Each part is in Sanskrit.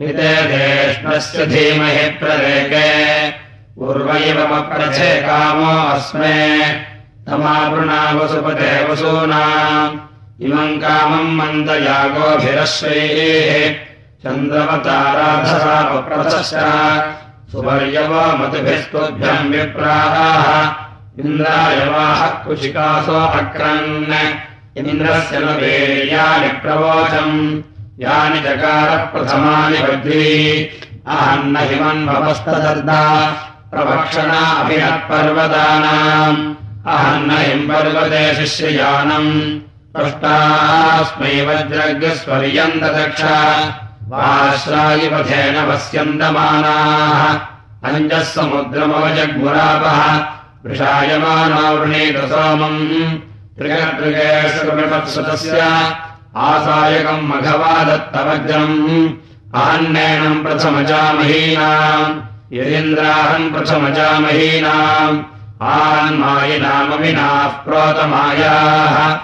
नितेष्णस्य धीमहि पूर्वैवमप्रचे कामो अस्मे। तमावृणा वसुपते वसूनाम् इमम् कामम् मन्दयागोभिरश्वैः चन्द्रवताराधसापप्रथश्च सुवर्यवो मतिभिस्तुभ्यम् विप्राः। इन्द्रायवाः कुशिकासो अक्रन् इन्द्रस्य न वीर्यानि प्रवोचम् यानि चकारः प्रथमानि वज्री अहन्न हिमन्वपस्तदर्दा प्रभक्षणा अभिनत्पर्वतानाम् अहन्न हिम् पर्वते शिष्ययानम्। पृष्टास्मै वज्रग्स्वर्यन्तदक्ष वाश्रायिपथेन पश्यन्तमानाः अञ्जः समुद्रमवजग्मुरापः। वृषायमानो वृणीतसोमम् त्रिगतृगेशुतस्य आसायकम् मघवादत्तवज्रम्। अहन्नेनम् प्रथमजामहीनाम्। यदिन्द्राहन् प्रथमजामहीनाम्। आन्मायिनामविनाः प्रोतमायाः।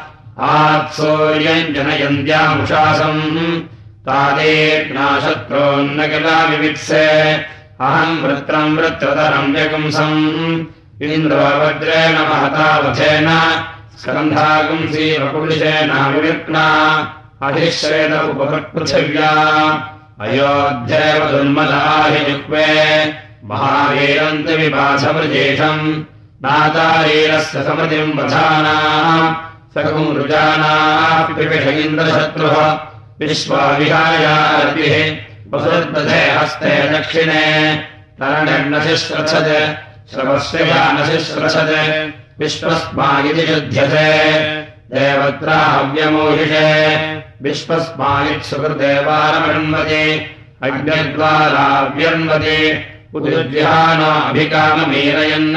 आत्सूर्यम् जनयन्त्यामुशासम् तादेग्नाशत्रोन्न किला विवित्से। अहम् वृत्रम् वृत्रतरम् व्यगुंसम् इन्द्रो वज्रेण महतावथेन स्कन्धागुंसीवकुलिशेनाविविक्ना अधिश्रेत उपपृथिव्या। अयोध्यैव दुर्मदाहि जुक्वे महावीरन्ति विपासमृजेषम् नातारीरस्य समृतिम् वधाना सकुम् रुजानापिष इन्द्रशत्रुः विश्वाविहायार्पिः वसुर्दधे हस्ते दक्षिणे तरणर्नशिश्रथज श्रवस्य जानशिश्रथज विश्वस्मा इति युध्यते देवत्राहव्यमोहिषे विश्वस्मा इत्सुकृदेवारमण्वति अग्निद्वाराव्यन्वति। उद्युज्यहानाभिकाममीरयन्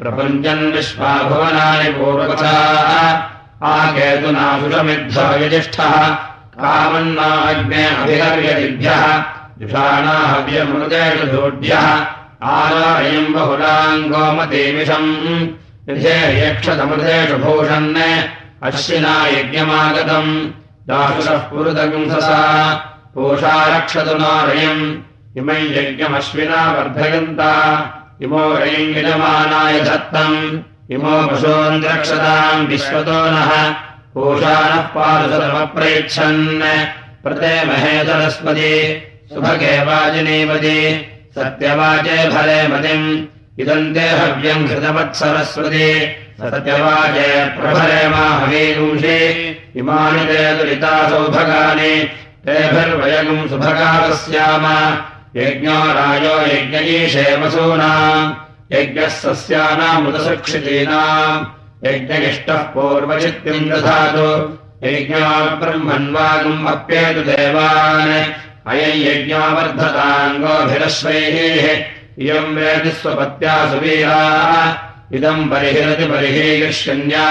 प्रपञ्चन् विश्वाभुवनानि पूर्वकथाः। आकेतुनाशुषमिद्धो यजिष्ठः कामन्ना अग्ने अभिहर्यदिभ्यः। जुषाणाहव्यमृदेषु दोढ्यः आरायम् बहुलाम् गोमतीमिषम् यक्षतमृतेषु भूषन् अश्विना यज्ञमागतम् दाशुषः पुरुदगुंससा पूषा रक्षतु नारयम् इमम् यज्ञमश्विना वर्धयन्ता इमो रयम् यजमानाय धत्तम् इमो पशून् रक्षताम् विश्वतो नः पूषाणः पारुसमप्रयच्छन् प्रते महेतरस्पति सुभगे वाजिनीपति सत्यवाचे फले मतिम् इदम् ते हव्यम् घृतवत्सरस्वती सत्यवाचे प्रभरे माहवीगुंषि इमानि ते दुरिता सौभगानि। तेभिर्वयगुम् सुभगादस्याम यज्ञो राजो यज्ञयीशे वसूनाम् यज्ञः सस्यानामुदसुक्षितीनाम् यज्ञगिष्टः पूर्वचित्तिम् दधातु यज्ञा ब्रह्मन्वागम् अप्येतु देवान्। अयम् यज्ञो वर्धताङ्गोभिरश्वैः इयम् वेदि स्वपत्या सुवीराः। इदम् परिहिरति परिहीयिष्यन्या।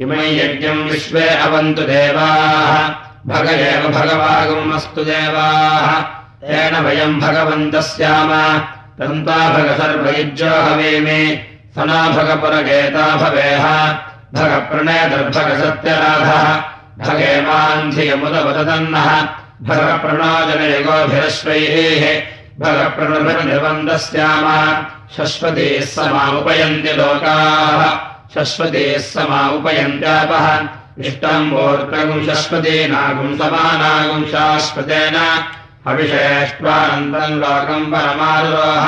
इमम् यज्ञम् विश्वे अवन्तु देवाः। भग एव भगवागम् अस्तु देवाः। तेन वयम् भगवन्तः स्याम तन्ता भग सर्वयुज्यो हवेमि। सना भगपुरगेता भवेह। भगप्रणयदर्भगसत्यराधः भगेमान्धियमुदवदन्नः भगप्रणोजनयुगोभिरश्वैः भगप्रणुभिर्निर्बन्धः स्याम शश्वतीः समा उपयन्ति लोकाः। शश्वतीः समा उपयन्त्यापः इष्टम् वोर्कगुम् शश्वतीनागुम् समानागुम् शाश्वतेन। अविशेष्ट्वानन्दम् लोकम् परमारोह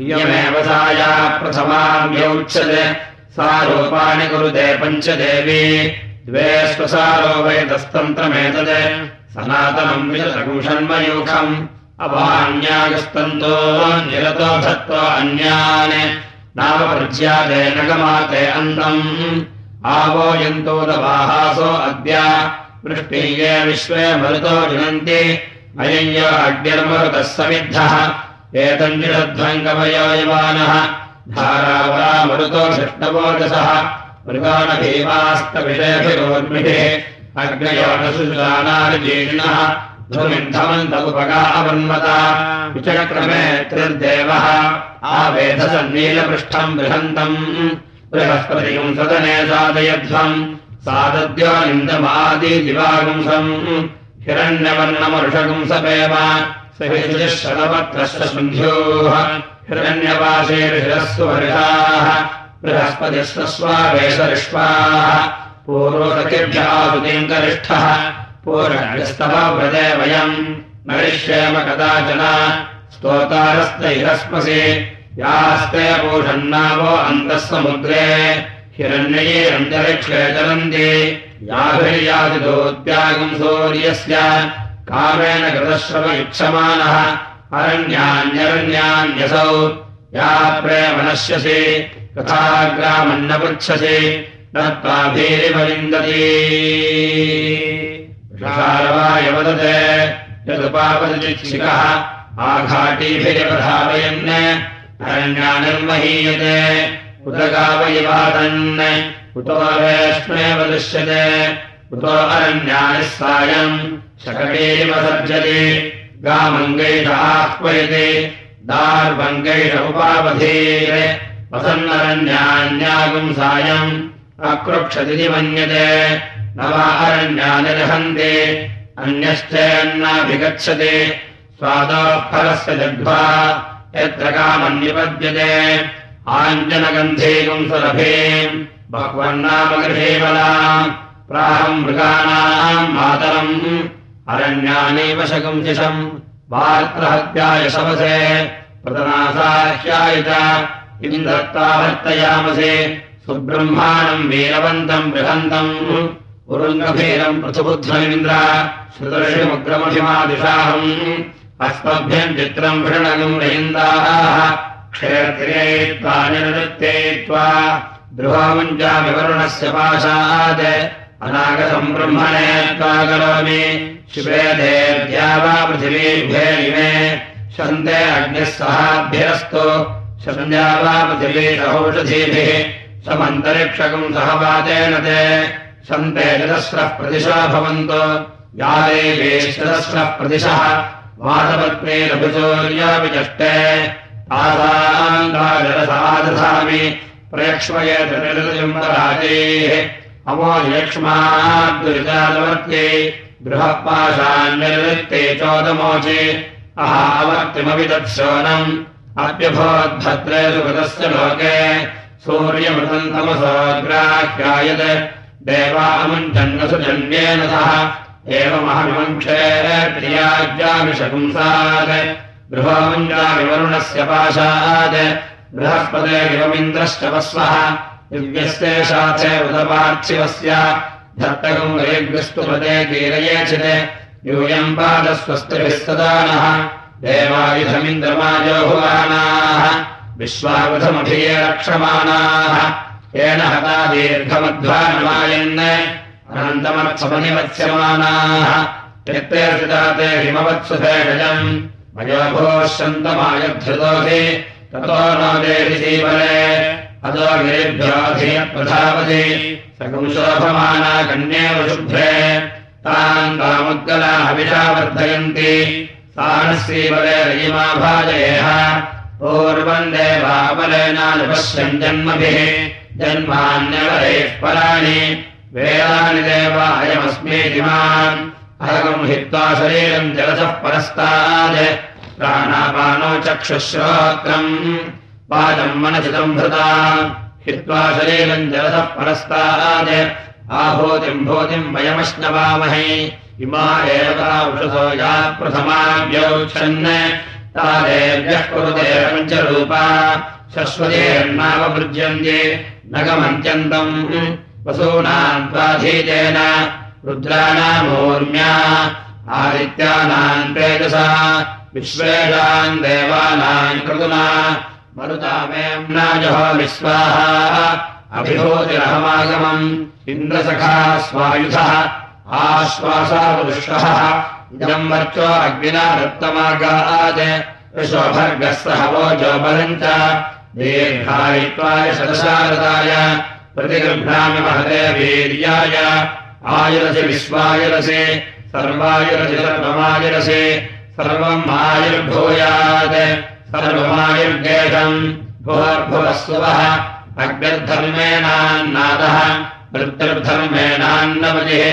इयमेव साया प्रथमाव्यौच्यते सा रूपाणि कुरुते पञ्चदेवी। द्वे स्वसारो वेदस्तन्त्रमेतत् सनातनम् विशतकुषन्मयूखम् अवान्यागस्तन्तो निरतो धत्त्वा अन्यान् नाम प्रज्यादेन गमाते अन्तम् आवो यन्तोदवाहासो अद्य वृष्टिये विश्वे मरुतो जुनन्ति। अयम् यो अग्निर्मरुतः समिद्धः। एतञ्जिषध्वङ्गमयो यवानः। धारावरा मरुतो धृष्टवोजसः मृगानभीमास्तविषेभिरोर्मिभिः अग्नयोनसुजानार्जीर्णः धुमिन्धमन्तमुपगावन्मता विचक्रमे त्रिर्देवः आवेधसन्नीलपृष्ठम् बृहन्तम् बृहस्पतिम् सदने सादयध्वम् स सादद्योनिन्दमादिदिवागुंसम् हिरण्यवर्णमरुषगुंसपेव शतपत्रस्य सन्ध्योः हिरण्यवासेर्हिरस्सु हरिताः बृहस्पतिस्वस्वावेशरिष्वाः पूर्वसखिभ्यासुतीम् पूर्णस्तवव्रते वयम् नरिष्येम कदाचन। स्तोतारस्तैरस्मसि यास्ते पूषन्नावो अन्तः समुद्रे हिरण्यैरन्तरिक्षे चलन्ति। याभिर्यादिदोत्यागम् सूर्यस्य। कामेन कृतश्रव इच्छमानः अरण्यान्यरण्यान्यसौ। या प्रेमनश्यसि। तथाग्रामन्न पृच्छसि नत्वाभिरिवविन्दति वदते। यदुपापदिच्छिकः आघाटीभिरिवधावयन् अरण्यानिर्महीयते। उत गावयिवादन् उतो वेष्मेव दृश्यते। उतो अरण्यानि सायम् आह्वयति दार्वङ्गैष उपावधीर वसन्नरण्यान्यागुम् सायम् अकृक्षदिति मन्यते न वा अरण्यानि रहन्ति अन्यश्चेन्नाभिगच्छति स्वादोत्फलस्य जग्ध्वा यत्र कामन्निपद्यते आञ्जनगन्धेयम् सुरभेम् बह्वन्नामगृहेवलाम् प्राहम् मृगाणाम् मातरम् अरण्यानेव शकुंशिषम् वार्त्रहत्याय शवसे प्रतनासाह्याय च इन्द्रत्वावर्तयामसे सुब्रह्माणम् वीरवन्तम् बृहन्तम् उरुङ्गभीरम् पृथुबुद्धमिन्द्र श्रुतर्षिमुग्रमभिमादिशाहम् अस्मभ्यम् चित्रम् भृणगम् रयिन्दाः क्षेत्रियैत्वा निरृत्ययित्वा द्रुहमुञ्जामिवरुणस्य पाशात्। अनागतम् ब्रह्मणे त्वा करोमि। शिवे देव्या वा पृथिवीभ्येरिमे शन्ते अग्निः सहाभ्यरस्तु शल्या वा पृथिवीरौषधीभिः समन्तरिक्षकम् सहवातेन ते सन्ते चतस्रः प्रतिशः भवन्तु। या देवेश्चतस्रः प्रतिशः। वादपत्नीरभिचौर्याविचष्टे आसादसादधामि प्रयक्ष्मयेतराजेः अमोयक्ष्माद्विजालवर्त्ये बृहपाशान्यर्वृत्ते चोदमोचे अहावर्तिमपि तत्सोनम् अप्यभवद्भद्रे सुकृतस्य लोके। सूर्यमृतम् तमसोऽग्राह्यायत् देवामुञ्जन्नसु जन्येन सह। एवमहविवङ्क्षे प्रियाज्यामिषपुंसात् गृहोमुञ्जामिवरुणस्य पाशात्। बृहस्पते गिवमिन्द्रश्च वस्वः। दिव्यस्ते शाथे उदपार्थिवस्य। धर्तकम् वैग्रस्तुपदे कीरयेचित् यूयम् पादस्वस्तिभिस्तदानः। देवायुधमिन्द्रमायोहुवानाः विश्वायुधमभिये रक्षमाणाः येन हता दीर्घमध्वानमायन् अनन्तमर्थमनिवत्स्यमानाः हृदाते हिमवत्सुभेषजम् मयोभोः सन्तमायद्धृतोऽसि ततो नो देहि जीवने अतो गिरिभ्योऽधियप्रधावति सकम् शोभमाना कन्येव शुभ्रे। तान् तामुद्गला हविषा वर्धयन्ति। तान् श्रीवले रयिमा भाजयेह। पूर्वम् देवाबलेनानुपश्यम् जन्मभिः जन्मान्यवरैः पराणि। वेदानि देवायमस्मीति माम्। अहगम् हित्वा शरीरम् जलसः परस्तात् प्राणापानो चक्षुश्रोत्रम्। पादम् मनचितम् भृता हित्वा शरीरम् जलसः परस्तात् आभूतिम् भूतिम् वयमश्नवामहे। इमा एव वृषसो या प्रथमा व्यौक्षन् तादेव्यः कुरुते पञ्चरूपा शश्वतेर्नावभृज्यन्ते न गमन्त्यन्तम् वसूनाम् त्वाधीतेन रुद्राणामूर्म्या आदित्यानाम् तेजसा विश्वेषाम् देवानाम् क्रतुना मरुतामेम्नाजहो विश्वाहा अभिभूतिरहमागमम् इन्द्रसखा स्वायुधः आश्वासावदुष्टः इदम् वर्चो अग्निना दत्तमागात् ऋषोभर्गः सह वोजो बलम् च दीर्घायित्वाय शतशारदाय प्रतिगृह्णामि महते वीर्याय। आयुरसि विश्वायुरसि सर्वायुरसि सर्वमायुरसि सर्वम् आयुर्भूयात् सर्वमायुर्गेशम् भुवर्भुवः सुवः अग्निर्धर्मेणान्नादः वृत्तिर्धर्मेणान्नपतिः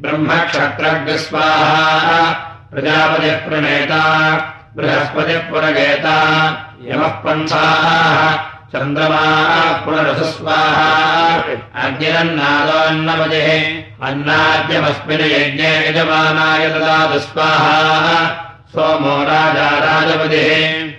ब्रह्मक्षत्रग्स्वाहा प्रजापतिः प्रणेता बृहस्पतिः पुरगेता यमः पन्थाः चन्द्रमाः पुनरसस्वाहा अग्निरन्नादोऽन्नपतिः अन्नाद्यमस्मिन् यज्ञे यजमानाय ददातु स्वाहा सोमो राजा राजपतिः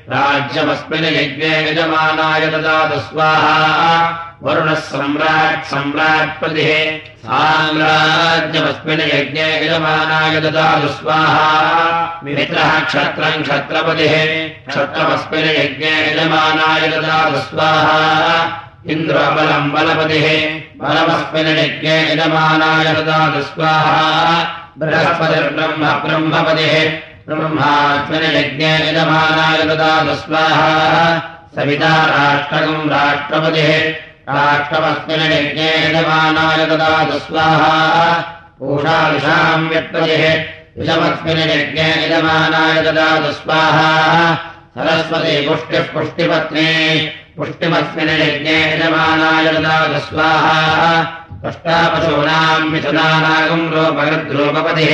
राज्यमस्मिन् यज्ञे यजमानाय ददातु स्वाहा। वरुणः सम्राट् सम्राट्पतिः। साम्राज्यमस्मिन् यज्ञे यजमानाय ददातु स्वाहा। मित्रः क्षत्रम् क्षत्रपतिः। क्षत्रमस्मिन् यज्ञे यजमानाय ददातु स्वाहा। इन्द्रो बलम् बलपतिः। बलमस्मिन् यज्ञे यजमानाय ददातु स्वाहा। बृहस्पतिर्ब्रह्म ब्रह्मपतिः ब्रह्मास्मिन् यज्ञे यजमानाय ददातु स्वाहा सविता राष्ट्रकम् राष्ट्रपतिः राष्ट्रमस्मिन् यज्ञे यजमानाय ददातु स्वाहा पूषाविषाम् व्यक्ततिः विषमस्मिन् यज्ञे यजमानाय ददातु स्वाहा सरस्वती पुष्टिः पुष्टिपत्नी पुष्टिमस्मिन् यज्ञे यजमानाय ददातु स्वाहा अष्टापशूनाम् मिथुनानागम् रूपगद्रूपपतिः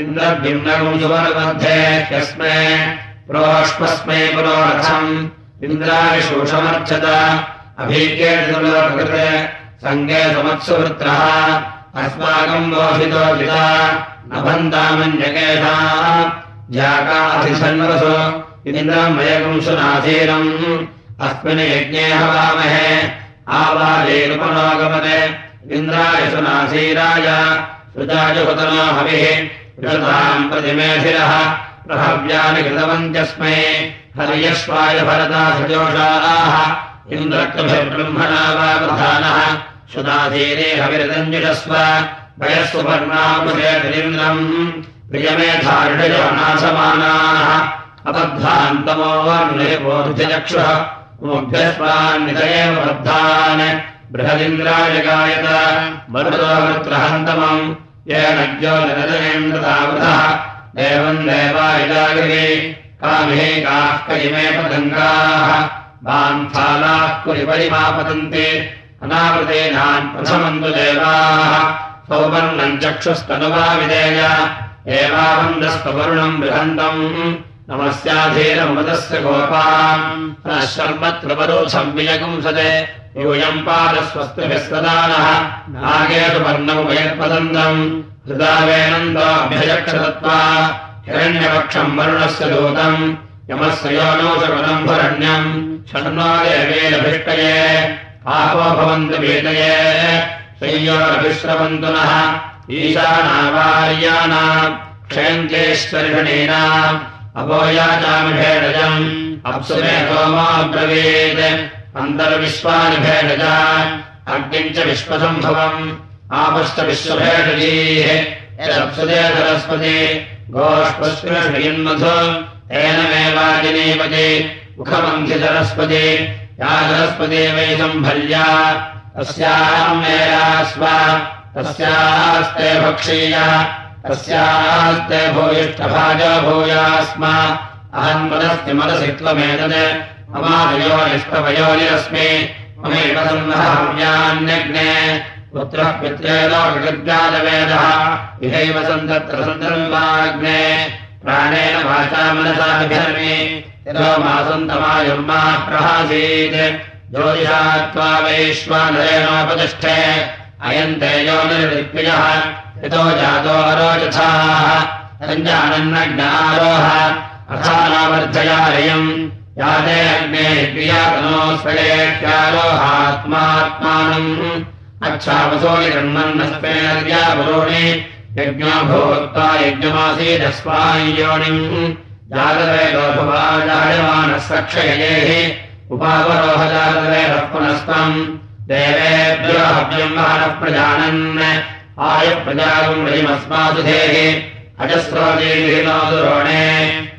इन्द्रद्युम्नम् यस्मे प्रोष्मस्मै पुरोरथम् इन्द्राशोषमर्चत अभीके कृते सङ्गे समत्सुवृत्रः। अस्माकम् मोहितो विदा नभन्तामन्यकेषा ज्याकाधिसन्वसु इन्द्रमयगुंशुनाधीरम् अस्मिन् यज्ञे हवामहे। हविः विशताम् प्रतिमेधिरः प्रहव्यानि कृतवन्त्यस्मै हर्यश्वाय भरता सजोषाः इन्द्रक्तभिर्ब्रह्मणा वा प्रधानः सुदाधीरे हविरदञ्जुषस्व वयस्वपर्णामुषेन्द्रम् प्रियमेधारुषयो नाशमानाः अबद्धान्तमो निर्बोधचक्षुः मुभ्यस्वान्नितयेव बद्धान् बृहदिन्द्राय गायत। मरुतो वृत्रहन्तमम् येन निरजनेन्द्रतावृतः देवम् देवायजागरे कामे काः कलिमे पतङ्गाः। बान्थालाः कुरिपरिमापतन्ते अनावृतेनान् प्रथमन्तु देवाः। सौवर्णम् चक्षुस्तनुवा विधेय एवावन्दस्त्वरुणम् बृहन्तम् नमस्याधीरमृतस्य गोपाम्। शर्मत्रवरोधम् विजगुंसते यूयम् सदानः नागेषु वर्णमुपयत्पदन्तम् हृदावेनन्दोऽभ्यजक्षतत्वा हिरण्यपक्षम् वरुणस्य दूतम्। यमस्य योनोषगुणम् भरण्यम्। षण्णो देवेलभिष्टये पापो भवन्तु वेदये संयोरभिश्रवन्तु नः। ईशानावार्याणाम्। क्षयन्त्येश्वरिषणीनाम् अपोयाचामिभेडजम् अप्सुमे सोमाब्रवीत् अन्तर्विश्वानिभेडजा अग्निम् च विश्वसम्भवम् मेवाजिनीपति मुखमन्धि सरस्वती या सरस्वती वै सम्भल्या। तस्याम् मेयास्व तस्यास्ते भक्षीय तस्यास्ते भूयिष्ठभाज भूयास्म। मनसि त्वमेतत् अमादयोनिष्टवयोनिरस्मि ममेव सन्नहव्यान्यग्ने पित्रे पित्रेलोकगद्गालवेदः इहैव सन्तत्र सन्दर्भाग्ने प्राणेन वाचा मनसाभिधर्मे यतो मासन्तमायुर्मा प्रहासीत्। ज्योतिषा त्वा वैश्वानरेणोपतिष्ठे। अयम् तेजो निर्दिग्विजः यतो जातो अरोचथाः सञ्जानन्नग्नारोह अथानावर्धयारयम् अच्छावसोनिकर्मन्नस्मेर्या पुरोणि यज्ञो यज्ञमासीदस्वायोनिम् जागवेदोपवाजायमानः सक्षयेः उपावरोहजागवेदः पुनस्तम् देवेभ्यो हव्यम् वानः प्रजानन् आयप्रजागम् रयिमस्मासुधेः अजस्रोणे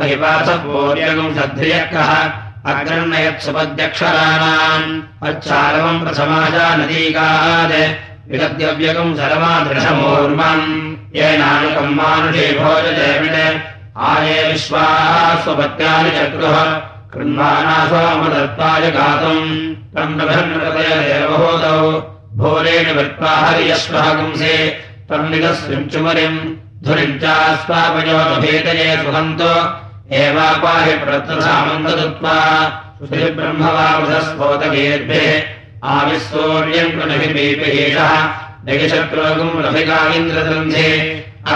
सद्धियः कः अग्रण्यत्सुपद्यक्षराणाम् अच्छालवम् प्रसमाजा येनानुकम् मानुषे भोजदेविणे आये विश्वाः स्वपत्यानि चक्रुः। कृह्वानासोमदत्ताय गातुम्। तम् देवभूतौ। भूरेण वृत्त्वा हरियश्वहगुंसे तम् निगस्विञ्चुमरिम् धुरिम् चास्वापयोगभेदये सुहन्तो एवापाहि प्रत्रसामन्तदत्त्वा श्रीब्रह्मवाबुधस्फोतगेर्भिः आविस्तौर्यम् कृणभिपीपहेषः जगिशत्रुगुम् रभिकाविन्द्रदन्धे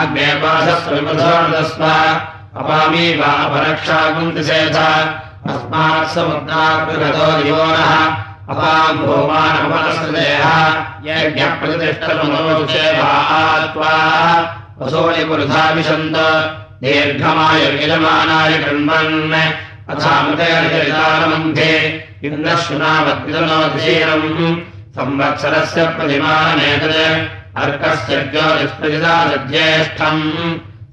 अग्नेपाशस्वविमधोणदस्व अपामी वा अपरक्षागुम् तिसेथा अस्मात् समुद्रागतो योनः अपाम् भूमानमनसृदेः यज्ञप्रतिष्ठतमोचेवा वसोलिपुरुधा विशन्त दीर्घमाय विजमानाय कृण्वन् अथामुदयनिचरितारमन्धे इन्द्रश्रुनावद्विदनोधीरम् संवत्सरस्य प्रतिमानमेतत् अर्कस्य ज्योतिष्प्रजिताज्येष्ठम्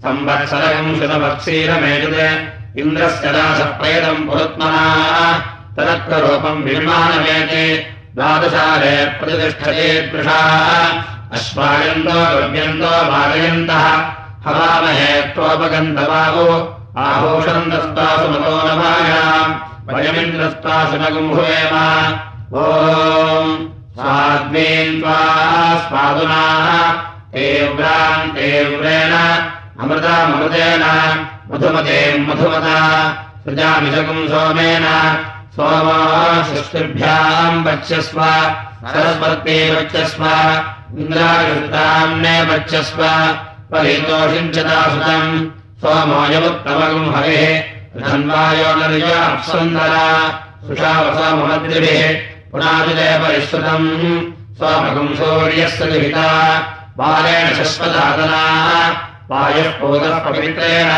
संवत्सरम् शुतवत्सीरमेतत् इन्द्रस्य दासप्रयतम् पुरुत्मना तदत्वरूपम् विमानमेते द्वादशाले प्रतिष्ठते दृषा अश्वायन्तो गव्यन्तो बालयन्तः हवामहे त्वोपगन्धवाहो आभूषन्दस्तासु मतो नमायाम्। वयमिन्द्रस्तासु न गुम्भुवेम ॐ स्वाद्मीन् त्वा स्वादुना तीव्राम् तीव्रेण। अमृतामृतेन मधुमता। सोमेन। सोमो सृष्टिभ्याम् वच्यस्व सरस्वती वच्यस्व इन्द्रायुक्ताम्ने वच्यस्व परितोषिञ्चता सुतम् सोमोऽयमुत्तमगुम् हरिः धन्वायो नर्याप्सुन्दरा सुषावसमद्रिभिः पुनादिदे परिश्रुतम्। सोमगुम् सूर्यस्य लिखिता बालेण शश्वदादना वायुः पूतः पवित्रेण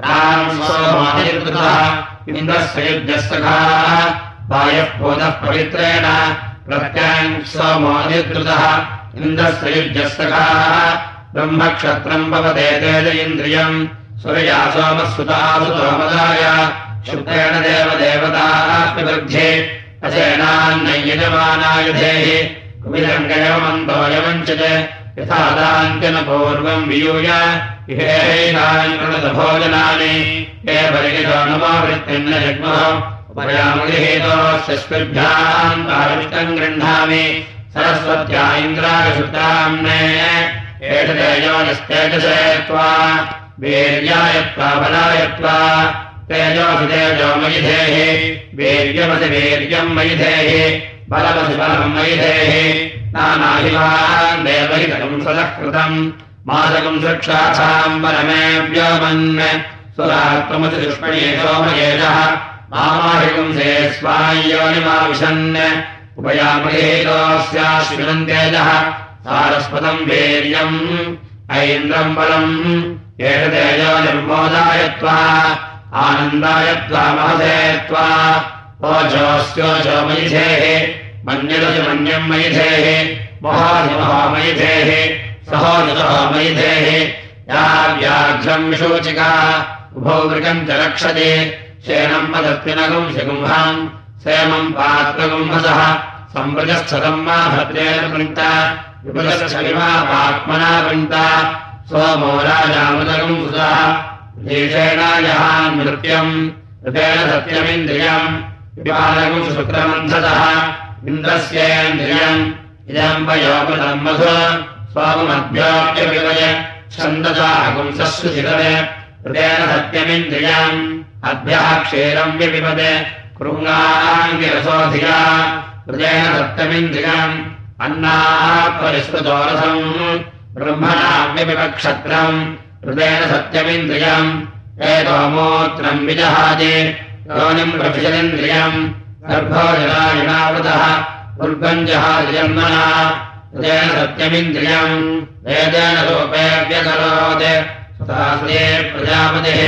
प्राम् सोमादिकृतः इन्द्रस्य युद्धस्तखाः ब्रह्मक्षत्रम् भवते तेज इन्द्रियम्। सूर्या सोमस्सुतासुतोमदाय शुक्रेण देवदेवतात्मवृद्धे अचेनान्नयजमानायुधेः कुमिरङ्गयमन्तोऽयमम् च यथा दान्त्यन पूर्वम् वियूय। इहेनानि हे परिगितोऽनुमावृत्तिम् न जग्मः। उपयामुलिहेतोस्यस्मिभ्याम् तारिष्टम् गृह्णामि। सरस्वत्या इन्द्रायशुक्ताम्ने एष तेजोनिस्तेजसे त्वा वीर्यायत्वा बलायत्वा तेजोऽसि तेजो मयिधेः वीर्यमसि वीर्यम् मयिधेः बलमसि बलम् मयिधेः नानाहिवान् देवहितकम् सदः कृतम् मादकम् सुक्षाथाम् बलमे व्योमन् सुरात्मसि दुष्मणे सोमयेजः मामाहिकम् से स्वायोनिमाविशन् उपयामहेतोऽस्याश्विनम् तेजः सारस्वतम् वीर्यम्। ऐन्द्रम् बलम्। एषदेयो निर्मोदाय त्वा, आनन्दाय त्वा महसे त्वा। ओजोऽस्योजो मयिधेः मन्यदज मन्यम् मयिधेः महाधिमः या व्याघ्रम् शोचिका उभौ मृगम् च रक्षते। शेनम् मदत्तिनगुम् शगुम्हाम् सेमम् पात्रगुम्हसः मा भद्रेण विपुलश्चलिमात्मना वृन्ता। सोमो राजामृतगम् सुतः। देशेणाजहान् नृत्यम्। ऋतेन सत्यमिन्द्रियम्। विपालकम् शुक्रमन्थतः इन्द्रस्येन्द्रियम्। इदम् वयोपदम् मधु। स्वाममभ्योऽप्यविवय छन्दसाकुंसस्सु शिखरे ऋतेन सत्यमिन्द्रियम्। अभ्यः क्षीरम् व्यपिपदे कृङ्गाङ्गिरसोऽधिया हृदेन सत्यमिन्द्रियम् अन्नाः परिष्कृतोरसम् हृदेन सत्यमिन्द्रियम् एतोमोत्रम् विजहाजे योनिम् प्रभिषदिन्द्रियम् हृदेन सत्यमिन्द्रियम् वेदेन प्रजापतिः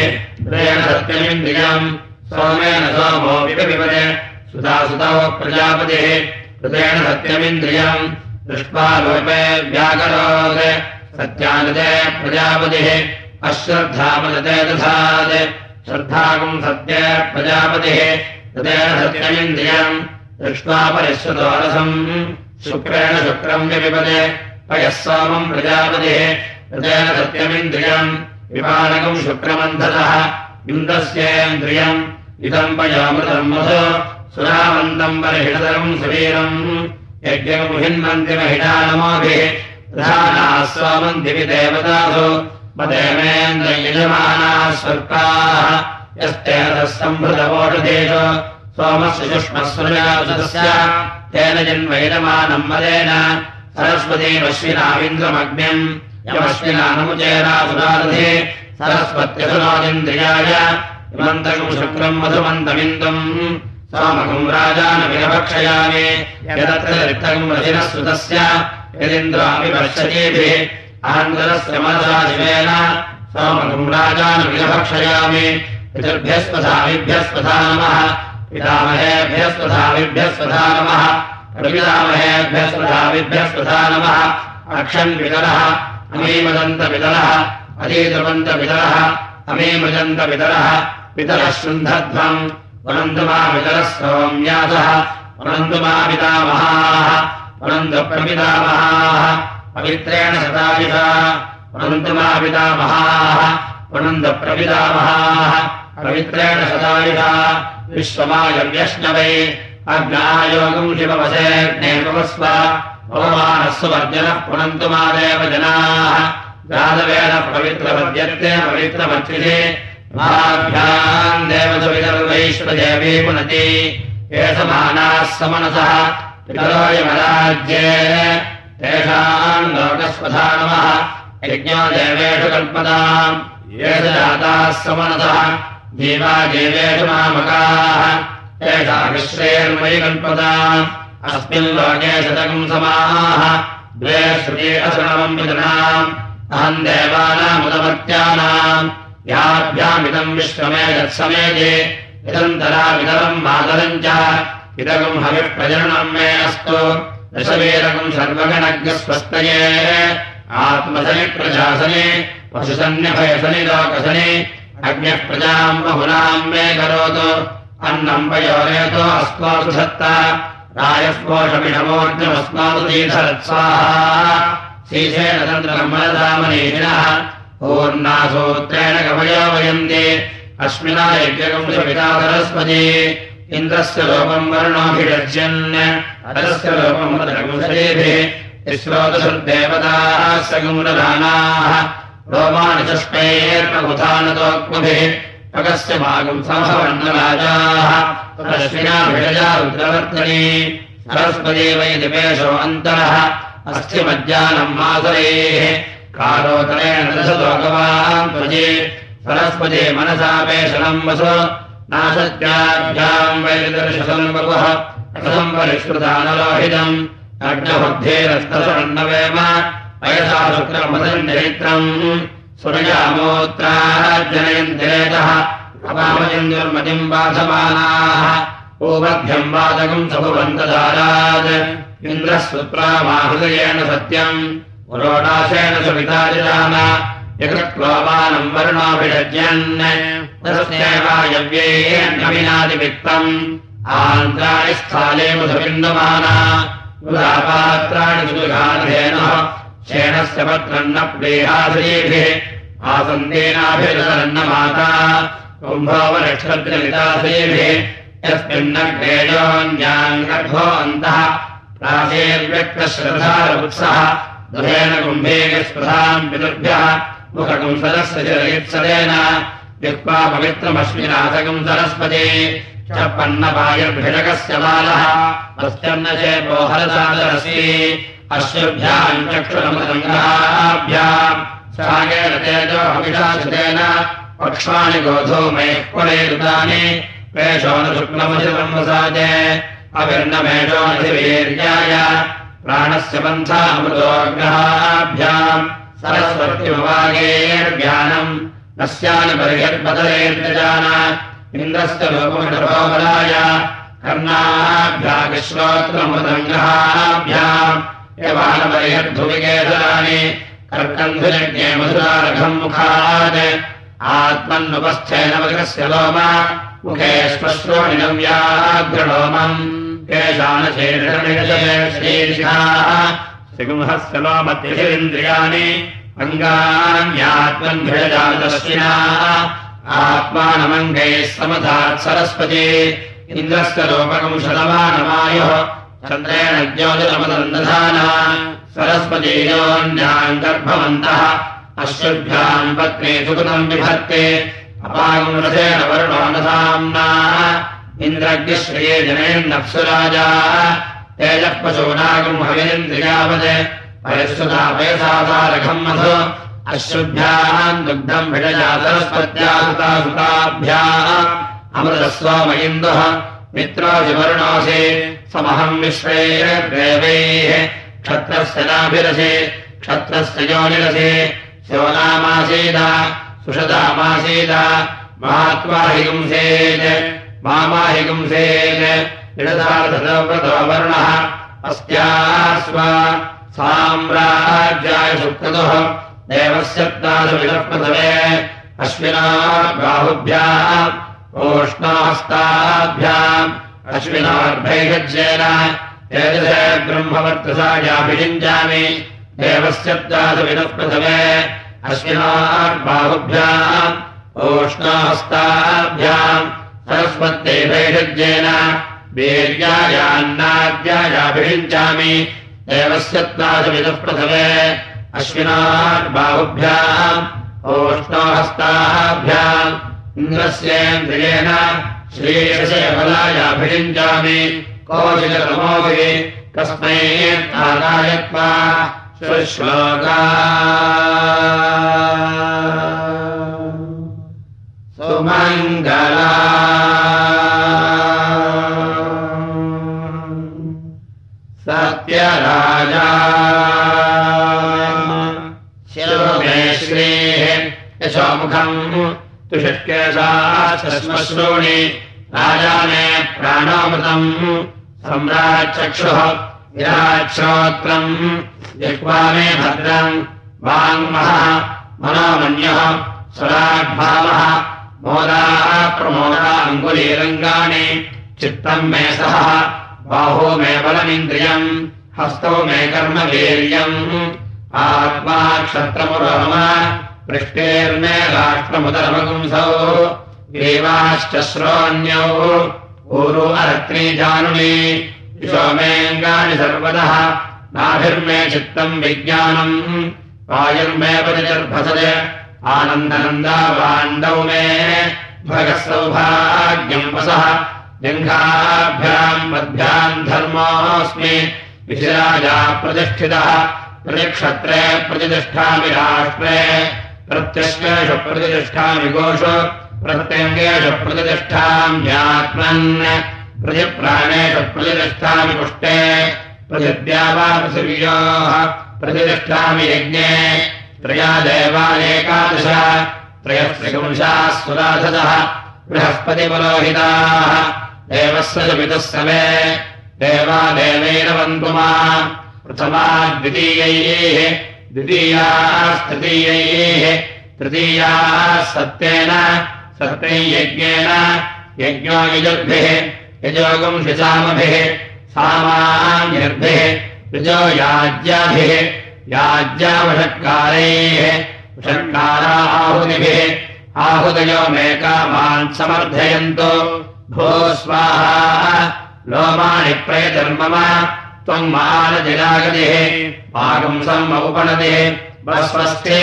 हृदेन सत्यमिन्द्रियम् सोमेन सोमो प्रजापतिः हृदेन सत्यमिन्द्रियम् दृष्ट्वा रूपे व्याकरोत्। सत्यानते प्रजापतिः। अश्रद्धामदते दधात्। श्रद्धाकम् सत्य प्रजापतिः। हृदेन सत्यमिन्द्रियम् दृष्ट्वा परिश्रुतोरसम् शुक्रेण शुक्रम् व्यपिपदे। पयः सोमम् प्रजापतिः। हृदेन सत्यमिन्द्रियम् विपानकम् शुक्रमन्धतः। इन्द्रस्येन्द्रियम् इदम् पयामृतम् मधु यजमानाः स्वर्गाः यस्तेन सम्भृतवोषधेषु सोमस्य शुष्मस्वस्य तेन जन्मैलमानम् मदेन सरस्वतीमश्विनाविन्द्रमग्न्यम् यमश्विनानमुचेरासुरारथे सरस्वत्यसुरादिन्द्रियाय इमन्तकम् शुक्रम् मधुमन्तमिन्दम् सोमकम् राजानविरभक्षयामि यदत्र रिक्तकम् रजिनः यदिन्द्रामि पश्यतीभिः अहन्तरस्य मनसा शिवेन सोमकम् राजानविरभक्षयामि पितृभ्यस्वधामिभ्यस्वधा नमः प्रपितामहेभ्यस्वधामिभ्यस्वधा नमः अक्षन्वितरः अमीमदन्तपितरः अधीद्रवन्तपितरः अमीमृजन्तपितरः पितरः शृन्धध्वम् वनन्तुमापितरः सौम्यासः वनन्तुमापितामहाः वनन्तप्रपितामहाः पवित्रेण शतायुषा वनन्तुमापितामहाः वनन्तप्रपितामहाः पवित्रेण विश्वमायव्यष्णवै अग्नायोगम् शिववसेऽग्नेपवस्व पवमानस्व वर्जनः पुनन्तु मादेव जनाः जातवेन पवित्रपद्यत्ते पवित्रमर्चिते महाभ्याम् देवसवितर्वैश्वदेवी पुनति। एषमानाः समनसः पितरोयमराज्ये तेषाम् लोकस्वधा देवेषु कल्पताम् ये जाताः समनसः। जीवा देवेषु मामकाः। एषा विश्रेर्मयि कल्पताम् अस्मिन् लोके शतकम् समाः। द्वे विदनाम् अहम् देवानामुदमर्त्यानाम् याभ्यामिदम् विश्वमे यत्समेजे इदन्तरामिदरम् मातरम् च। इदकम् हविप्रजननम् मे अस्तु। दशवीरकम् सर्वगणज्ञस्वस्तये। आत्मसनि प्रजासने पशुसन्न्यभयसनि लोकसनि। बहुनाम् मे करोतु। अन्नम् पयोरेतो अस्मासु सत्ता। रायस्पोषमिषमोर्जमस्मासु दीधरत्साहा शीशेन तन्त्रमनदामनीषिणः पूर्णासूत्रेण कवयो वयन्ति। अस्मिना यज्ञकम् सविता सरस्वती इन्द्रस्य लोपम् वर्णोऽभिषज्यन् अरस्य लोपम् रोमाणि चष्पैर्मकुथानतोक्मभिः पकस्य भागम् तदश्विनाभिषजा रुद्रवर्तनी। सरस्वती वै दिपेशो अन्तरः। अस्ति मज्जानम् मासरेः कालोतरेण दशलोकवान् त्वजे सरस्वती मनसापेशनम् वसु नाशत्याभ्याम् वैदर्शसम् वपुः रसम् परिष्कृतानलोहितम् अग्नबुद्धेरस्तसन्नवेम वयसा शुक्रमदम् चरित्रम् सुरयामोत्राजनयन्तिरेतः अपामजन्युर्मतिम् बाधमानाः ओमभ्यम् वादकम् सभुवन्तदारात् इन्द्रः सुप्रामाहृदयेन सत्यम् पुरोडाशेन सुविताजितान यकृत्वानम् वर्णोऽभिषज्यन् तस्यैवायव्येन्नविनादिवित्तम् आन्त्राणि स्थाले मधुबिन्दमाना। पात्राणि सुगाधेनः शेणस्य पत्रम् न प्रेहाश्रीभिः आसन्देनाभिरन्नमाता कुम्भोपनक्षत्रलिताश्रीभिः यस्मिन्नग्रेयोन्याङ्गर्भो अन्तः प्राचेर्व्यक्तश्रद्धारवुत्सः दृढेन कुम्भेगस्पृधाम् पितृभ्यः पवित्रमश्विनाथकम् च पन्नपायुर्भिषकस्य बालः। तस्यन्नशेपो अश्वभ्याम् चक्षुरमृतङ्गाभ्याम् सागेन पक्ष्वाणि गोधो मेः कुलैरुदानि वेषो न अधिवीर्याय प्राणस्य पन्थामृतोग्रहाभ्याम् सरस्वत्यमवागेर्ज्ञानम् नस्यानुपरिहर्पतरेर्जान इन्द्रस्य लोकमटरोबलाय कर्णाभ्यागश्रोत्रमृतङ्ग्रहाभ्याम् यवानपरिहर्धुविकेतराणि कर्कन्धुलज्ञे मधुरारघम् मुखात् आत्मन्नुपस्थेन मृगस्य लोम मुखे श्मश्रोणिनम् व्याघ्रणोमम् श्रीगुंहस्य लोमत्यशिरिन्द्रियाणि अङ्गान्यात्मन्भिषजातस्विना आत्मानमङ्गैः समधात् सरस्वती इन्द्रस्य लोपकम् शतमानमायुः चन्द्रेण ज्योतिरमदन्दधाना सरस्वतीयोन्याम् गर्भवन्तः अश्वभ्याम् पत्नी सुकृतम् विभक्ते अपागम् रथेन वरुणो न साम्ना इन्द्रग्निश्रिये जनेन्नप्सुराजा तेजः पशूनागम् हवेन्द्रियावत् परिश्रुतापेसासारघम् मधु। अश्रुभ्याम् दुग्धम् भिडजातरस्पत्यासुताभ्याम् अमृतस्वामयिन्दुः मित्रोजिवर्णोऽसि समहम् विश्वैर्देवैः क्षत्रस्य नाभिरसि, क्षत्रस्य योनिरसि। शिवनामासीद, सुषदामासीद गुंसेत् मामा हि गुंसेत् निरदार्थव्रतो वर्णः अस्यास्व साम्राज्याय सुक्रतुः देवस्य प्रथमे अश्विना बाहुभ्याम् ओष्णास्ताभ्याम् अश्विनार्भैषज्येन एतसे ब्रह्मवर्तसायाभिषिञ्चामि देवस्य प्रथमे अश्विनार्बाहुभ्याम् ओष्णास्ताभ्याम् सरस्वत्यै भैषज्येन वीर्यायान्नाद्यायाभिषिञ्चामि देवस्य प्राथमिनः प्रथमे अश्विनार्बाहुभ्याम् ओष्णोहस्ताभ्याम् इन्द्रस्येन्द्रियेण श्रीयसे बलायाभिषिञ्चामि कोशिलतमोभिः कस्मै नारायत्वा सुश्लोका सुमङ्गला। सत्यराजा। शिरोमे श्रीः यशोमुखम् तुषट्केशाश्मश्रूणि राजा मे प्राणामृतम् सम्राचक्षुः विराक्षोत्रम् जिह्वामे भद्रम् वाङ्मः मनोमन्यः स्वराग्भावः मोदाः प्रमोदा अङ्गुलीरङ्गाणि चित्तम् मे सह बाहो मे बलमिन्द्रियम् हस्तौ मे कर्मवीर्यम्। आत्मा क्षत्रमुरम पृष्टेर्मे राष्ट्रमुदरमगुंसौ। देवाश्च श्रोण्यौ ऊरु अरत्नीजानुनि सोमेऽङ्गानि सर्वदः नाभिर्मे चित्तम् विज्ञानम्। वायुर्मे परिचर्भसज आनन्दनन्दावाण्डौ मे भगः सौभाग्यम् वसः जङ्घाभ्याम् पद्भ्याम् धर्मोऽस्मि विशिराजा प्रतिष्ठितः प्रतिक्षत्रे प्रतिष्ठामि राष्ट्रे प्रत्यङ्गेषु प्रतिष्ठामि गोषु प्रत्यङ्गेषु प्रतिष्ठाम्यात्मन् प्रतिप्राणेषु प्रतिष्ठामि पुष्टे प्रतिद्यावापृथिव्योः प्रतिष्ठामि यज्ञे त्रया देवानेकादश त्रयस्त्रिपुंशाः सुराधतः बृहस्पतिपुरोहिताः, देवस्य च पितुः समे, देवा देवैरवन्तुमा, प्रथमा द्वितीयैः द्वितीयास्तृतीयैः तृतीयाः सत्येन सत्यैयज्ञेन यज्ञो यजुर्भिः यजोगम् शिसामभिः सामान्यर्भिः ऋजो याज्याभिः याज्यावषट्कारैः वषट्कारा आहुतिभिः आहुदयो मे कामान् समर्थयन्तु। भो स्वाहा लोमाणि प्रयतर्मम त्वम् मानजिरागतिः पाकंसम् औपणतिः वस्वस्ति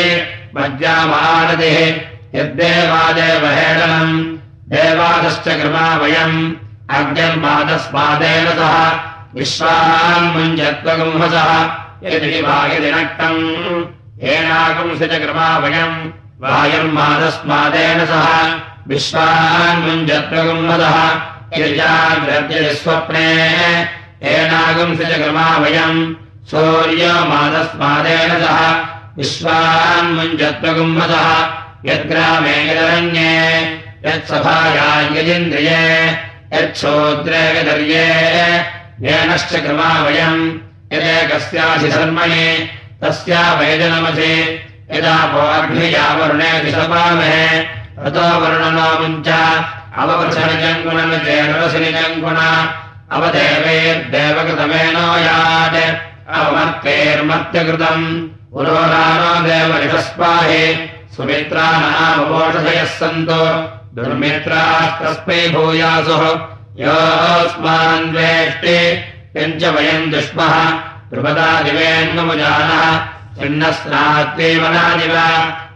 मज्जामानतिः यद्देवादेव हेडनम् देवादश्च कृपा वयम् अग्निर्मादस्मादेन सह विश्वान्मुञ्जत्वगुंहसः यदि वायदि नक्तम् येनागुंसि च कृपाभयम् वायुर्मादस्मादेन सह विश्वान्मुञ्जत्रगुम्मदः यजाग्रद्यति स्वप्ने। च कृपाभयम् सूर्यमादस्मादेन सह विश्वान्मुञ्जत्वगुम्मदः यद्ग्रामे यदरण्ये यत्सभायायजिन्द्रिये यच्छोद्रे विदर्ये येनश्च क्रमा वयम् यदेकस्याधिधर्मणे तस्या वैजनमसि। यदा भोग्नियावरुणे दिशपामहे ततो वर्णनामुञ्च अववृषनिजङ्गुणनिचेरसिनिजङ्गुण अवदेवैर्देवकृतमेनो यात्। अवमर्तेर्मर्त्यकृतम् पुरोरानो देवनिषस्पाहि सुमित्राणामपोषधयः सन्तो। दुर्मित्रास्तस्मै भूयासुः। योऽस्मान्वेष्टि यञ्च वयम् दुष्मः। द्रुपदादिवेन्मुजानः चिन्नस्नात्वेमनादिव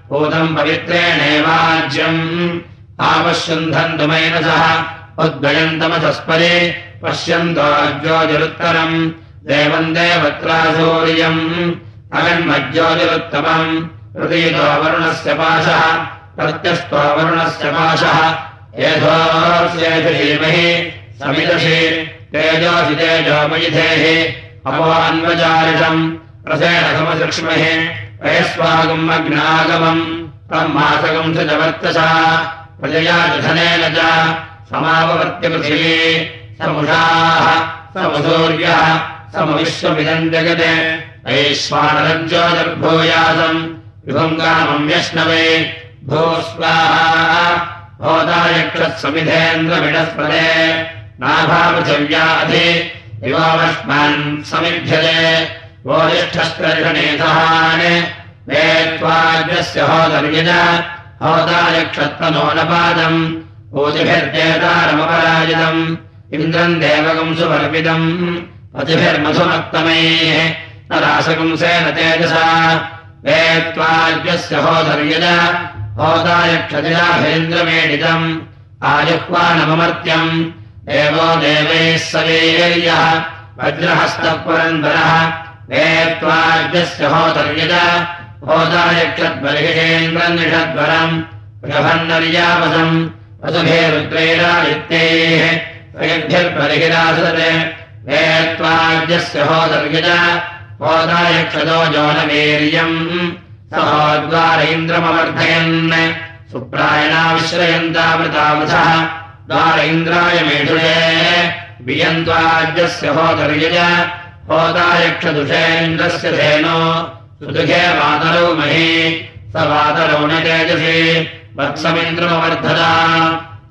भूतम् पवित्रेणेवाज्यम्। आपश्यन्धन्तुमेन सह उद्वयन्तमसस्परे पश्यन्तोज्योतिरुत्तरम् देवम् देवत्रासूर्यम्। अगन्मज्योतिरुत्तमम्। हृदयतो वरुणस्य पाशः। प्रत्यस्तो वरुणस्य पाशः। समिदशि अपोऽन्वचारिषम् रसेणसमसृक्ष्महि वयस्वागम् अग्नागमम् तम् स च वर्तसा प्रजया धनेन च समापवर्त्यपृथिवी समुषाः समसूर्यः समविश्वमिदम् जगत् वैश्वानरज्योतिर्भूयासम् विभङ्गामम् व्यश्नवे भो स्वाहा भोदायक्षत्समिधेन्द्रमिडस्पदे नाभापृथिव्याधि युवावस्मान् समिभ्यते। वोरिष्ठस्कर्षणेधान् वेत्वाग्रस्य होदर्यज होदायक्षत्तनोनपादम् ऊतिभिर्देतारमपराजितम् इन्द्रम् देवकम् सुवर्पितम् पतिभिर्मधुमत्तमैः। न रासकंसेन तेजसा वेत्वाग्रस्य होदर्यज होदायक्षतिराभेन्द्रमेडितम् आयुह्वानममर्त्यम् देवो देवैः सवीर्यः वज्रहस्तः पुरन्दरः देत्वार्जस्य होतर्यज होदायक्षद्बलिषेन्द्रन्निषद्वरम् प्रभन्नर्यावसम् वसुभे रुद्रेणादित्यैः प्रयद्भिर्बलिहिरासते देत्वार्जस्य होतर्यज होदायक्षदो जोनवीर्यम् सहोद्वार इन्द्रमवर्धयन् सुप्रायणाविश्रयन्तावृतावृतः सुप्रायणाविश्रयन्तामृतामृथः द्वारैन्द्राय मेषुषे वियन्त्वाद्यस्य होतर्यज होतायक्षदुषेन्द्रस्य धेनो सुदुखे वातरौ मही स वातरौ न तेजसि वत्समिन्द्रमवर्धता।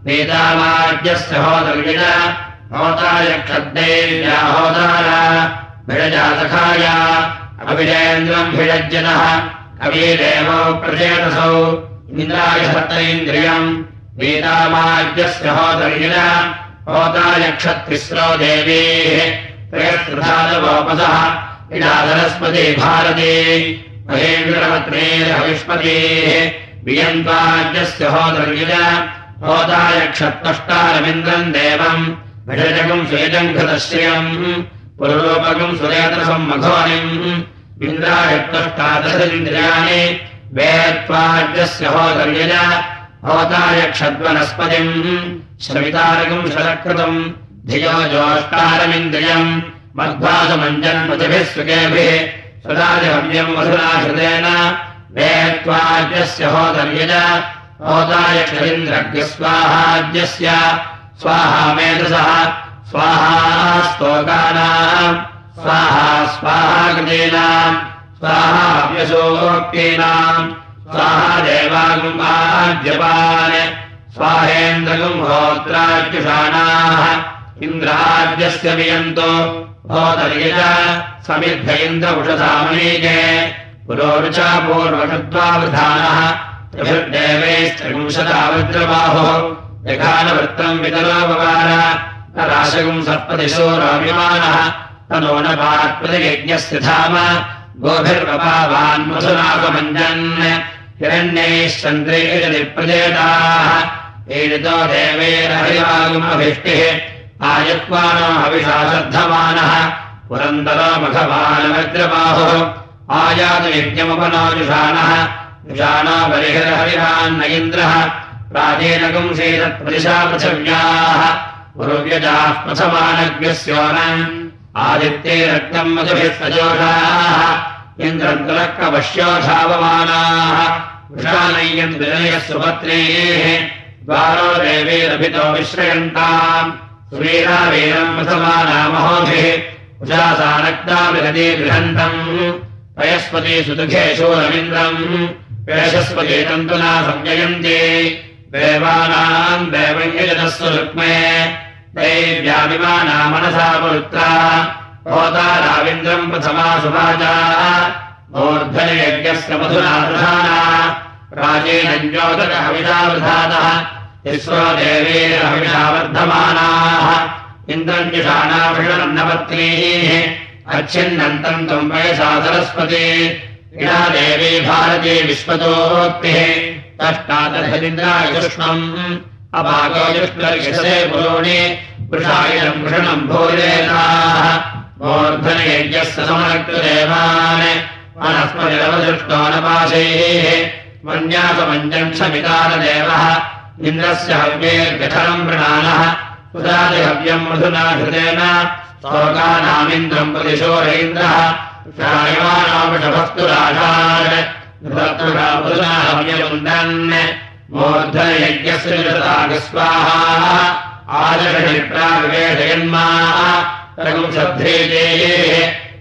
नेतावाद्यस्य होतर्यज होतायक्षद्देव्या होतार भिडजासखाय अभिजेन्द्रम् भिडज्जनः कवीरेवो प्रचेतसौ इन्द्राय सत्तैन्द्रियम् वेदामाद्यस्य होतर्यज होतायक्षत्तिस्रो देवीः त्रयस्त्रधानवोपसः इडाधनस्पति भारते महेन्द्रवत्रेरहविष्पतेः वियन्त्वाद्यस्य होतर्यज होतायक्षत्तष्टारमिन्द्रम् देवम् भिषजकम् सुयजङ्घतश्रियम् पुरुरूपकम् सुरेतरसम् मघोनिम् इन्द्रायत्तष्टादशेन्द्रियाणि वेत्वाद्यस्य होतर्यज होताय क्षद्वनस्पतिम् शमितारकम् शरकृतम् धियो जोष्टारमिन्द्रियम् मध्वासमञ्जन्मतिभिः सुखेभिः सुदाजहव्यम् वसुराश्रितेन वेत्वाद्यस्य होतर्यज होताय क्षयिन्द्रग्रस्वाहाद्यस्य स्वाहा मेधसः स्वाहा स्तोकानाम् स्वाहा स्वाहाकृतीनाम् स्वाहाव्यसोक्तीनाम् स्वाहा देवागुम्बाद्यपान् स्वाहेन्द्रगुम् होत्राद्युषाणाः इन्द्राद्यस्य वियन्तो होतर्यज समिद्ध इन्द्र उषधामनीके पुरोरुचा पूर्वषद्वावधानः त्रिभिर्देवैस्त्रिंशतावज्रबाहुः यघानवृत्तम् वितरोपकार न राशगुम् सर्पदिशोराभिमानः तनो न पात्प्रतियज्ञस्य धाम गोभिर्वपावान् मधुनागमञ्जन् हिरण्यैश्चन्द्रैरनिप्रजेताः पीडितो देवैरहरिवागमभिष्टिः आयत्वानो हविषा श्रद्धमानः पुरन्दरो मघवानमग्रबाहुः आयातयज्ञमुपनाजुषाणः जुषाणा परिहरहरिरान्न इन्द्रः प्राचीनगुंसेतत्प्रदिशा पृथिव्याः पुरुव्यजाः प्रथमानज्ञस्योनम् आदित्ये रक्तम् मधुभिः सजोषाः इन्द्रन्तुलक्कवश्योधावमानाः वृषानय्यम् विनयः सुपत्नेः द्वारो देवीरभितो विश्रयन्ताम् सुवीरावीरम् प्रथमानामहोभिः उषासानक्ताविगते गृहन्तम् पयस्पति सुदुःखे शूरमिन्द्रम् पेशस्पति तन्तुना संययन्ति देवानाम् देवञ्जनस्व रुक्मे दैव्याभिमाना मनसा पुरुत्रा। होताराविन्द्रम् प्रथमा सुभाजा। मूर्धनयज्ञस्य मधुना प्रधाना। इन्द्रञ्जुषाणाभिषन्नपत्नीः अच्छिन्नन्तम् त्वम् वयसा सरस्वती। इडा देवी भारती विश्वतोक्तिः तष्टादधिन्द्रायुष्णम् अभागोजुष्णर्षसे पुरोणि वृषायनम् वृषणम् भोजेताः। मूर्धनयज्ञस्य समनकृदेवान् वनस्पतिरवदृष्टो न पाशैः मन्यासमञ्जक्षमितारदेवः इन्द्रस्य हव्येर्गठनम् प्रणानः सुदादिहव्यम् मधुना घृतेन स्तोकानामिन्द्रम् प्रतिशोरैन्द्रः हव्यमुन्दन् मूर्धनयज्ञस्य स्वाहा आदर्शनिप्राविवेशयन्मागुम् श्रद्धेतेः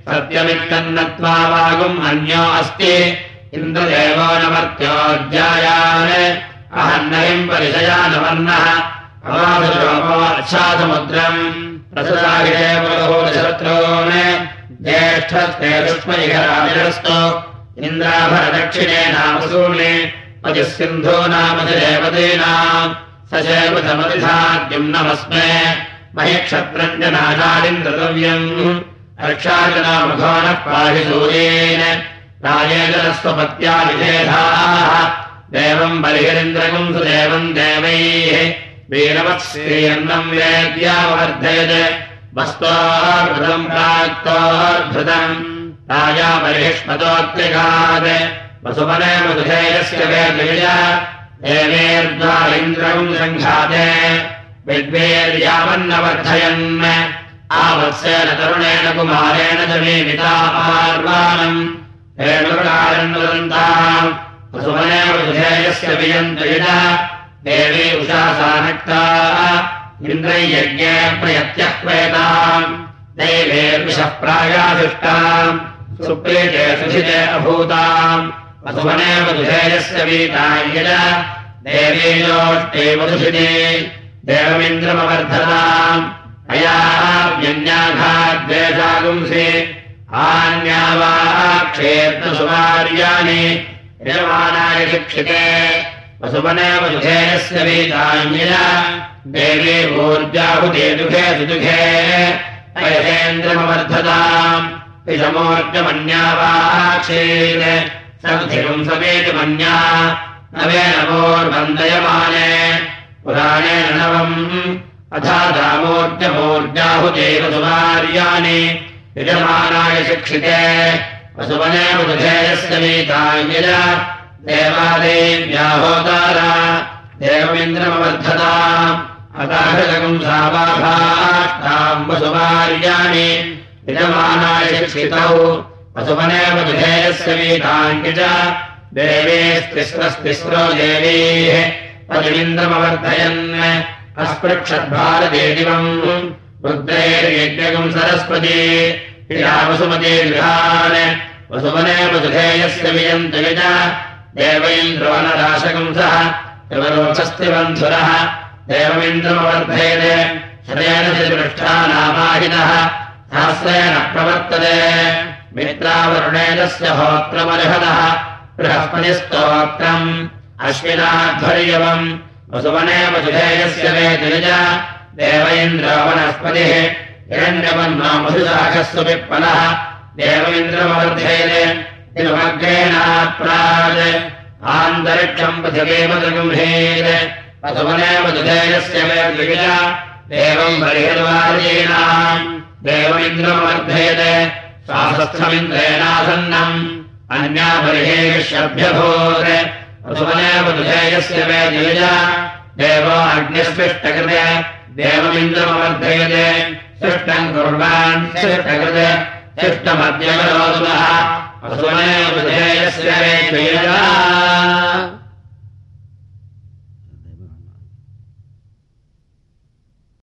सत्यमित्तन्नत्वा वागुम् अन्यो अस्ति। इन्द्रदेवो परिशयानवर्णः अवादुरोपोच्छासमुद्रम् प्रसदागिरेवशत्रून् ज्येष्ठस्ते दुष्मैघराजस्तु इन्द्राभरदक्षिणे नामसूनि अजः सिन्धो नामधिदेवतीनाम् स चैवमधिधाद्युम् नमस्मे। महीक्षत्रम् च नाशादिन्द्रतव्यम् रक्षाजनामघो नः पाहि सूर्येन राजेजनस्वपत्या विषेधाः देवम् देवैः। वीरवत्श्रीयन्नम् वेद्यावर्धयत्। वस्त्वार्भृतम् प्राक्तोर्भृतम् राजा बलिष्मतोऽत्यगात् वसुमने मधुधेयस्य इन्द्रम् सङ्घाते विद्वेर्यावन्नवर्धयन् आवत्सेन तरुणेन कुमारेण च मीमिता आर्वाणम् हेणुकारन्वदन्ताम् वसुमने मधुधेयस्य वियन्तयिन देवी उषासानक्ता इन्द्रयज्ञे प्रयत्यः क्वेताम् देवेर्विषः प्रायाधिष्टाम् सुप्रीते सुधिते अभूताम् वसुवने मधुधेयस्य वीतायज देवीयोष्टे मधुषिते देवमिन्द्रमवर्धताम् अयाव्यन्याघाद्वेषागुंसि आन्या वा क्षेत्रसुमार्याणि शिक्षिते वसुवने वसुधेयस्य वीताञ्जय देवी भूर्जाहुते दुःखे सुदुःखे अयसेन्द्रमवर्धताम् विषमोर्जमन्या वाक्षेत् सन्धिकम् समेति मन्या नवेनमोर्वन्दयमाने पुराणेन नवम्। अथा दामोर्जमोर्जाहुते वसुमार्याणि यजमानाय शिक्षिते। वसुवने वीताञ्जय देवादेव्याहोतारा देवमिन्द्रमवर्धताम् अताहृतकम् सावाभाष्टाम् वसुमार्याणि यजमानाय शिक्षितौ वसुवनेव विधेयस्य वीताङ्क्य च देवेस्तिस्रस्तिस्रो देवीः। पतिमिन्द्रमवर्धयन् अस्पृक्षद्भारदेदिवम् रुद्रैर्यज्ञकम् सरस्वती। या वसुमती गृहान् वसुवनेव विधेयस्य वियन्तय च देवैन्द्रोनराशकम् सः। त्रिवरोचस्तिबन्धुरः देवमिन्द्रमवर्धयते। शतेन चतुष्ठानामाहिनः सहस्रेण प्रवर्तते मित्रावरुणेजस्य होत्रमर्हदः बृहस्पतिस्तोत्रम् अश्विनाध्वर्यवम् वसुवनेव सुधेयस्य वेतिज देव वनस्पतिः हिरण्यवन्नो मधुशाखस्व पिप्पलः देव इन्द्रमवर्धयते तिरुमग्रेणाप्राज आन्तरिक्षम् पृथिवीमदगुम्भेत् वसुवनेव सुधेयस्य वेतिज देवम् बलिर्वार्येणाम् देवमिन्द्रमवर्धयते शासस्थमिन्द्रेणासन्नम् अन्यापरिहेष्यभ्यभूत् वसुमनेवधेयस्य मे जय देवो अग्निस्पृष्टकृते। देवमिन्द्रमवर्धयते। सृष्टम् कुर्वान् वसुमनेवधेयस्य मे जय